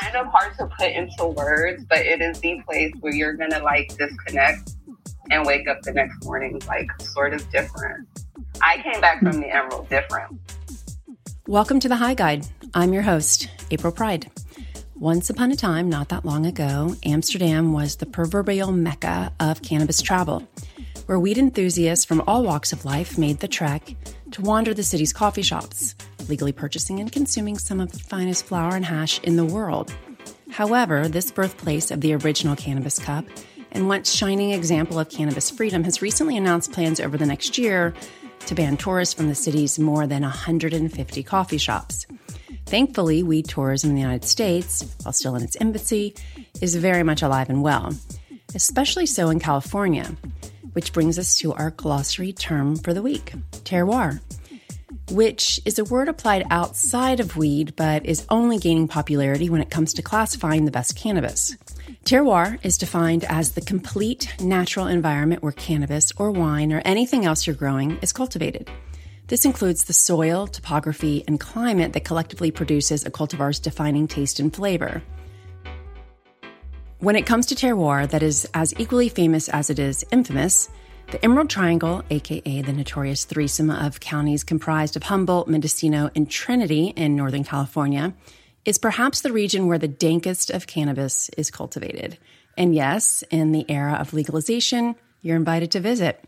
Kind of hard to put into words, but it is the place where you're gonna like disconnect and wake up the next morning like sort of different. I came back from the Emerald different. Welcome to the High Guide. I'm your host, April Pride. Once upon a time, not that long ago, Amsterdam was the proverbial mecca of cannabis travel, where weed enthusiasts from all walks of life made the trek to wander the city's coffee shops, legally purchasing and consuming some of the finest flower and hash in the world. However, this birthplace of the original cannabis cup and once shining example of cannabis freedom has recently announced plans over the next year to ban tourists from the city's more than 150 coffee shops. Thankfully, weed tourism in the United States, while still in its infancy, is very much alive and well, especially so in California, which brings us to our glossary term for the week terroir which is a word applied outside of weed but is only gaining popularity when it comes to classifying the best cannabis. Terroir is defined as the complete natural environment where cannabis or wine or anything else you're growing is cultivated. This includes the soil, topography, and climate that collectively produces a cultivar's defining taste and flavor. When it comes to terroir that is as equally famous as it is infamous, the Emerald Triangle, aka the notorious threesome of counties comprised of Humboldt, Mendocino, and Trinity in Northern California, is perhaps the region where the dankest of cannabis is cultivated. And yes, in the era of legalization, you're invited to visit.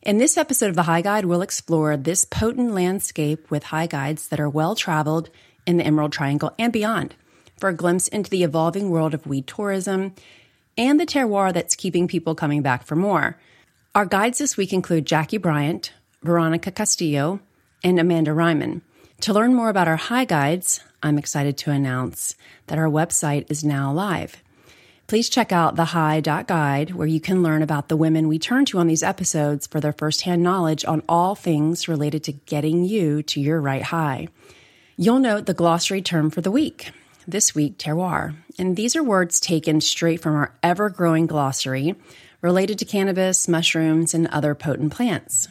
In this episode of the High Guide, we'll explore this potent landscape with high guides that are well traveled in the Emerald Triangle and beyond for a glimpse into the evolving world of weed tourism and the terroir that's keeping people coming back for more. Our guides this week include Jackie Bryant, Veronica Castillo, and Amanda Reimann. To learn more about our high guides, I'm excited to announce that our website is now live. Please check out thehigh.guide where you can learn about the women we turn to on these episodes for their firsthand knowledge on all things related to getting you to your right high. You'll note the glossary term for the week. This week, terroir. And these are words taken straight from our ever growing glossary, related to cannabis, mushrooms, and other potent plants.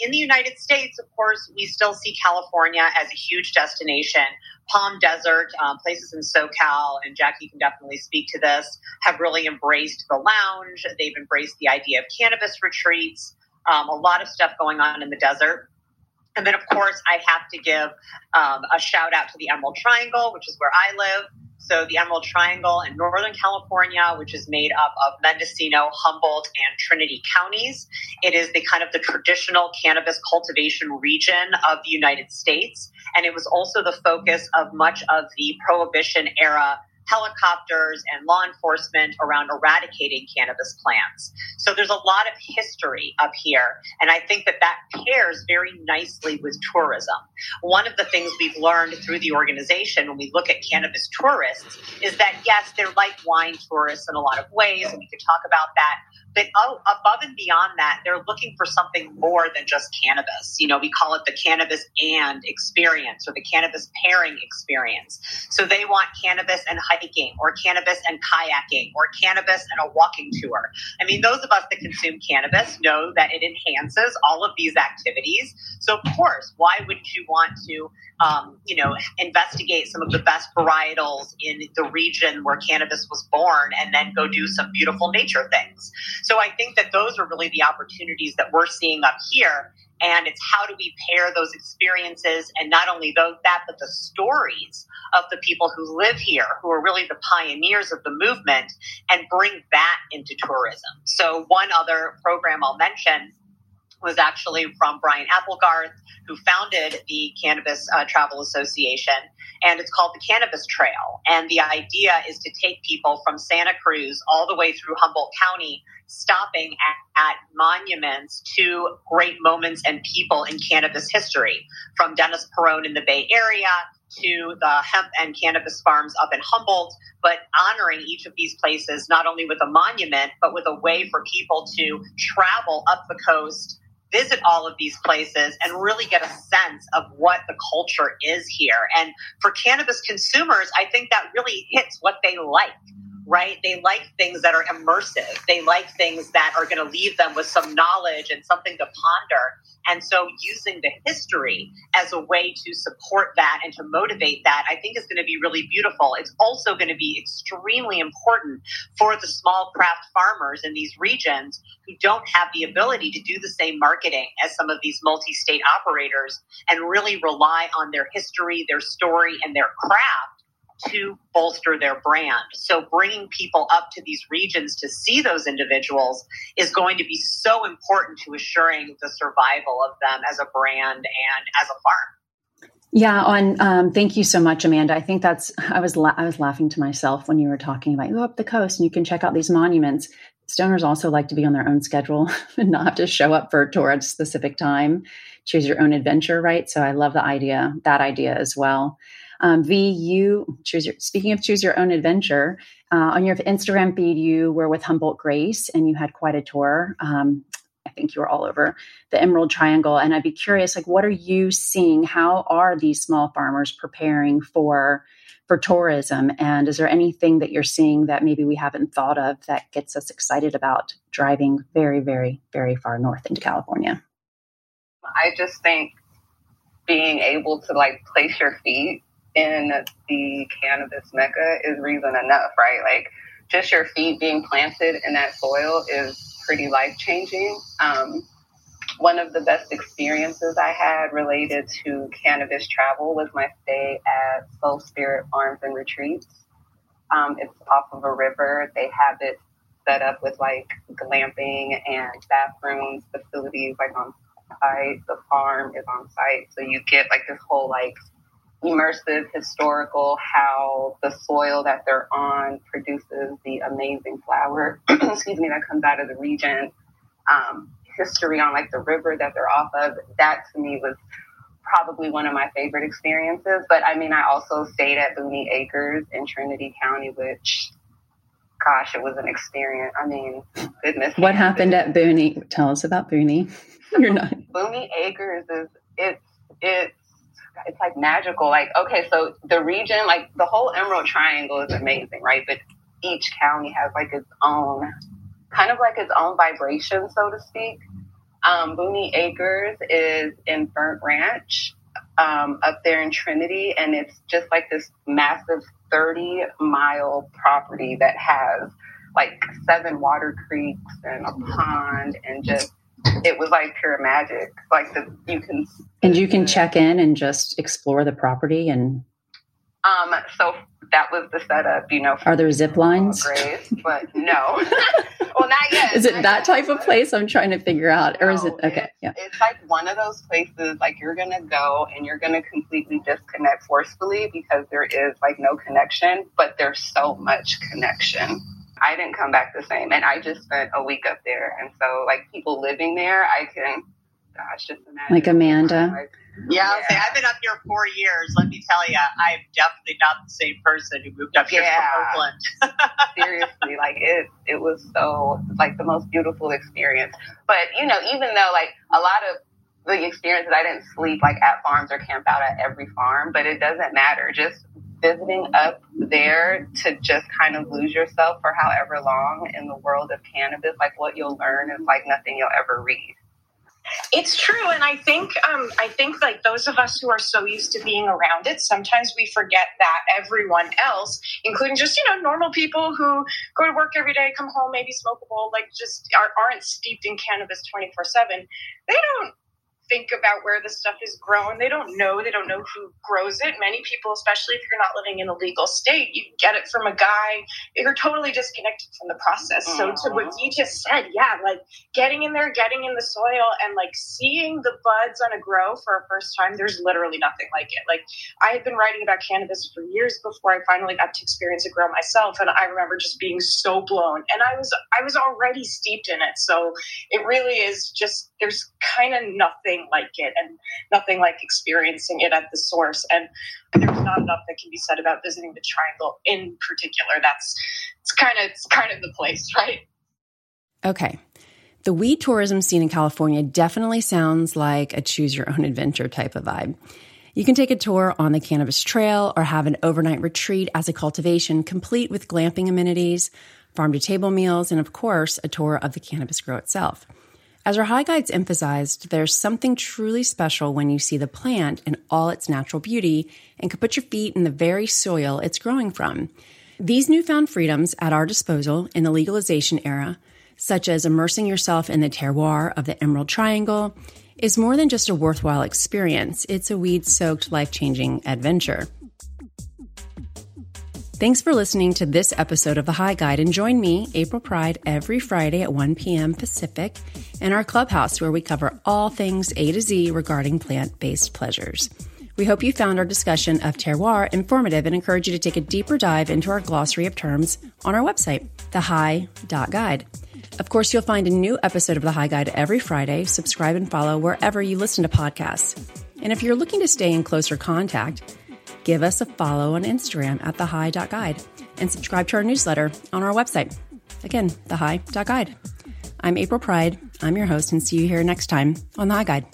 In the United States, of course, we still see California as a huge destination. Palm Desert, um, places in SoCal, and Jackie can definitely speak to this, have really embraced the lounge. They've embraced the idea of cannabis retreats, um, a lot of stuff going on in the desert. And then, of course, I have to give um, a shout out to the Emerald Triangle, which is where I live. So the Emerald Triangle in Northern California, which is made up of Mendocino, Humboldt, and Trinity counties. It is the kind of the traditional cannabis cultivation region of the United States. And it was also the focus of much of the Prohibition era helicopters and law enforcement around eradicating cannabis plants. So there's a lot of history up here. And I think that that pairs very nicely with tourism. One of the things we've learned through the organization when we look at cannabis tourists is that, yes, they're like wine tourists in a lot of ways, and we could talk about that. But above and beyond that, they're looking for something more than just cannabis. You know, we call it the cannabis and experience or the cannabis pairing experience. So they want cannabis and hiking or cannabis and kayaking or cannabis and a walking tour. I mean, those of us that consume cannabis know that it enhances all of these activities. So, of course, why wouldn't you want to, um, you know, investigate some of the best varietals in the region where cannabis was born and then go do some beautiful nature things? So I think that those are really the opportunities that we're seeing up here. And it's how do we pair those experiences and not only those, that, but the stories of the people who live here, who are really the pioneers of the movement, and bring that into tourism. So, one other program I'll mention was actually from Brian Applegarth, who founded the Cannabis uh, Travel Association, and it's called the Cannabis Trail. And the idea is to take people from Santa Cruz all the way through Humboldt County, stopping at, at monuments to great moments and people in cannabis history, from Dennis Peron in the Bay Area to the hemp and cannabis farms up in Humboldt, but honoring each of these places not only with a monument, but with a way for people to travel up the coast, visit all of these places, and really get a sense of what the culture is here. And for cannabis consumers, I think that really hits what they like right? They like things that are immersive. They like things that are going to leave them with some knowledge and something to ponder. And so using the history as a way to support that and to motivate that, I think is going to be really beautiful. It's also going to be extremely important for the small craft farmers in these regions who don't have the ability to do the same marketing as some of these multi state operators and really rely on their history, their story, and their craft to bolster their brand. So bringing people up to these regions to see those individuals is going to be so important to assuring the survival of them as a brand and as a farm. Yeah, on um, thank you so much, Amanda. I think that's I was la- I was laughing to myself when you were talking about you go up the coast and you can check out these monuments. Stoners also like to be on their own schedule and not have to show up for a tour at a specific time. Choose your own adventure, right? So I love the idea, that idea as well. Um, Vee, you choose your, speaking of choose your own adventure, uh, on your Instagram feed, you were with Humboldt Grace and you had quite a tour. Um, I think you were all over the Emerald Triangle. And I'd be curious, like, what are you seeing? How are these small farmers preparing for for tourism? And is there anything that you're seeing that maybe we haven't thought of that gets us excited about driving very, very, very far north into California? I just think being able to like place your feet in the cannabis mecca is reason enough, right? Like just your feet being planted in that soil is pretty life changing. Um, one of the best experiences I had related to cannabis travel was my stay at Soul Spirit Farms and Retreats. Um, it's off of a river. They have it set up with like glamping and bathrooms, facilities like on site. The farm is on site. So you get like this whole like immersive historical how the soil that they're on produces the amazing flower excuse me that comes out of the region. Um, history on like the river that they're off of that to me was probably one of my favorite experiences. But i mean i also stayed at booney acres in trinity county which gosh it was an experience. I mean goodness what happened at booney tell us about booney you're not booney acres is it's it's it's like magical. Like, okay, so the region, like the whole Emerald Triangle is amazing, right? But each county has like its own, kind of like its own vibration, so to speak. Um, Booney Acres is in Burnt Ranch um, up there in Trinity, and it's just like this massive 30 mile property that has like seven water creeks and a pond and just it was like pure magic. Like the you can and you can check in and just explore the property and. Um. So that was the setup, you know. Are there zip lines? Grace, but no. well, not yet. Is it that type of place? I'm trying to figure out, no, or is it okay? It's, yeah. It's like one of those places, like you're gonna go and you're gonna completely disconnect forcefully because there is like no connection, but there's so much connection. I didn't come back the same. And I just spent a week up there. And so, like, people living there, I can, gosh, just imagine. Like Amanda. Like, yeah, I'll say I've been up here four years. Let me tell you, I'm definitely not the same person who moved up here yeah. from Oakland. Seriously, like it, it was so like the most beautiful experience. But you know, even though like a lot of the experiences, I didn't sleep like at farms or camp out at every farm, but it doesn't matter. Just visiting up there to just kind of lose yourself for however long in the world of cannabis, like what you'll learn is like nothing you'll ever read. It's true, and I think um, I think like those of us who are so used to being around it, sometimes we forget that everyone else, including just you know normal people who go to work every day, come home, maybe smoke a bowl, like just are, aren't steeped in cannabis twenty four seven. They don't think about where the stuff is grown. They don't know. They don't know who grows it. Many people, especially if you're not living in a legal state, you get it from a guy. You're totally disconnected from the process. Aww. So to what you just said, yeah, like getting in there, getting in the soil, and like seeing the buds on a grow for a first time. There's literally nothing like it. Like I had been writing about cannabis for years before I finally got to experience a grow myself, and I remember just being so blown. And I was I was already steeped in it. So it really is just there's kind of nothing nothing like it and nothing like experiencing it at the source. And there's not enough that can be said about visiting the triangle in particular. That's it's kind of it's kind of the place, right? Okay. The weed tourism scene in California definitely sounds like a choose your own adventure type of vibe. You can take a tour on the Cannabis Trail or have an overnight retreat as a cultivation complete with glamping amenities, farm to table meals, and of course, a tour of the cannabis grow itself. As our high guides emphasized, there's something truly special when you see the plant in all its natural beauty and can put your feet in the very soil it's growing from. These newfound freedoms at our disposal in the legalization era, such as immersing yourself in the terroir of the Emerald Triangle, is more than just a worthwhile experience. It's a weed soaked, life changing adventure. Thanks for listening to this episode of The High Guide and join me, April Pride, every Friday at 1 p.m. Pacific in our clubhouse where we cover all things A to Z regarding plant based pleasures. We hope you found our discussion of terroir informative and encourage you to take a deeper dive into our glossary of terms on our website, thehigh.guide. Of course, you'll find a new episode of The High Guide every Friday. Subscribe and follow wherever you listen to podcasts. And if you're looking to stay in closer contact, give us a follow on Instagram at thehigh.guide and subscribe to our newsletter on our website. Again, thehigh.guide. I'm April Pride. I'm your host and see you here next time on The High Guide.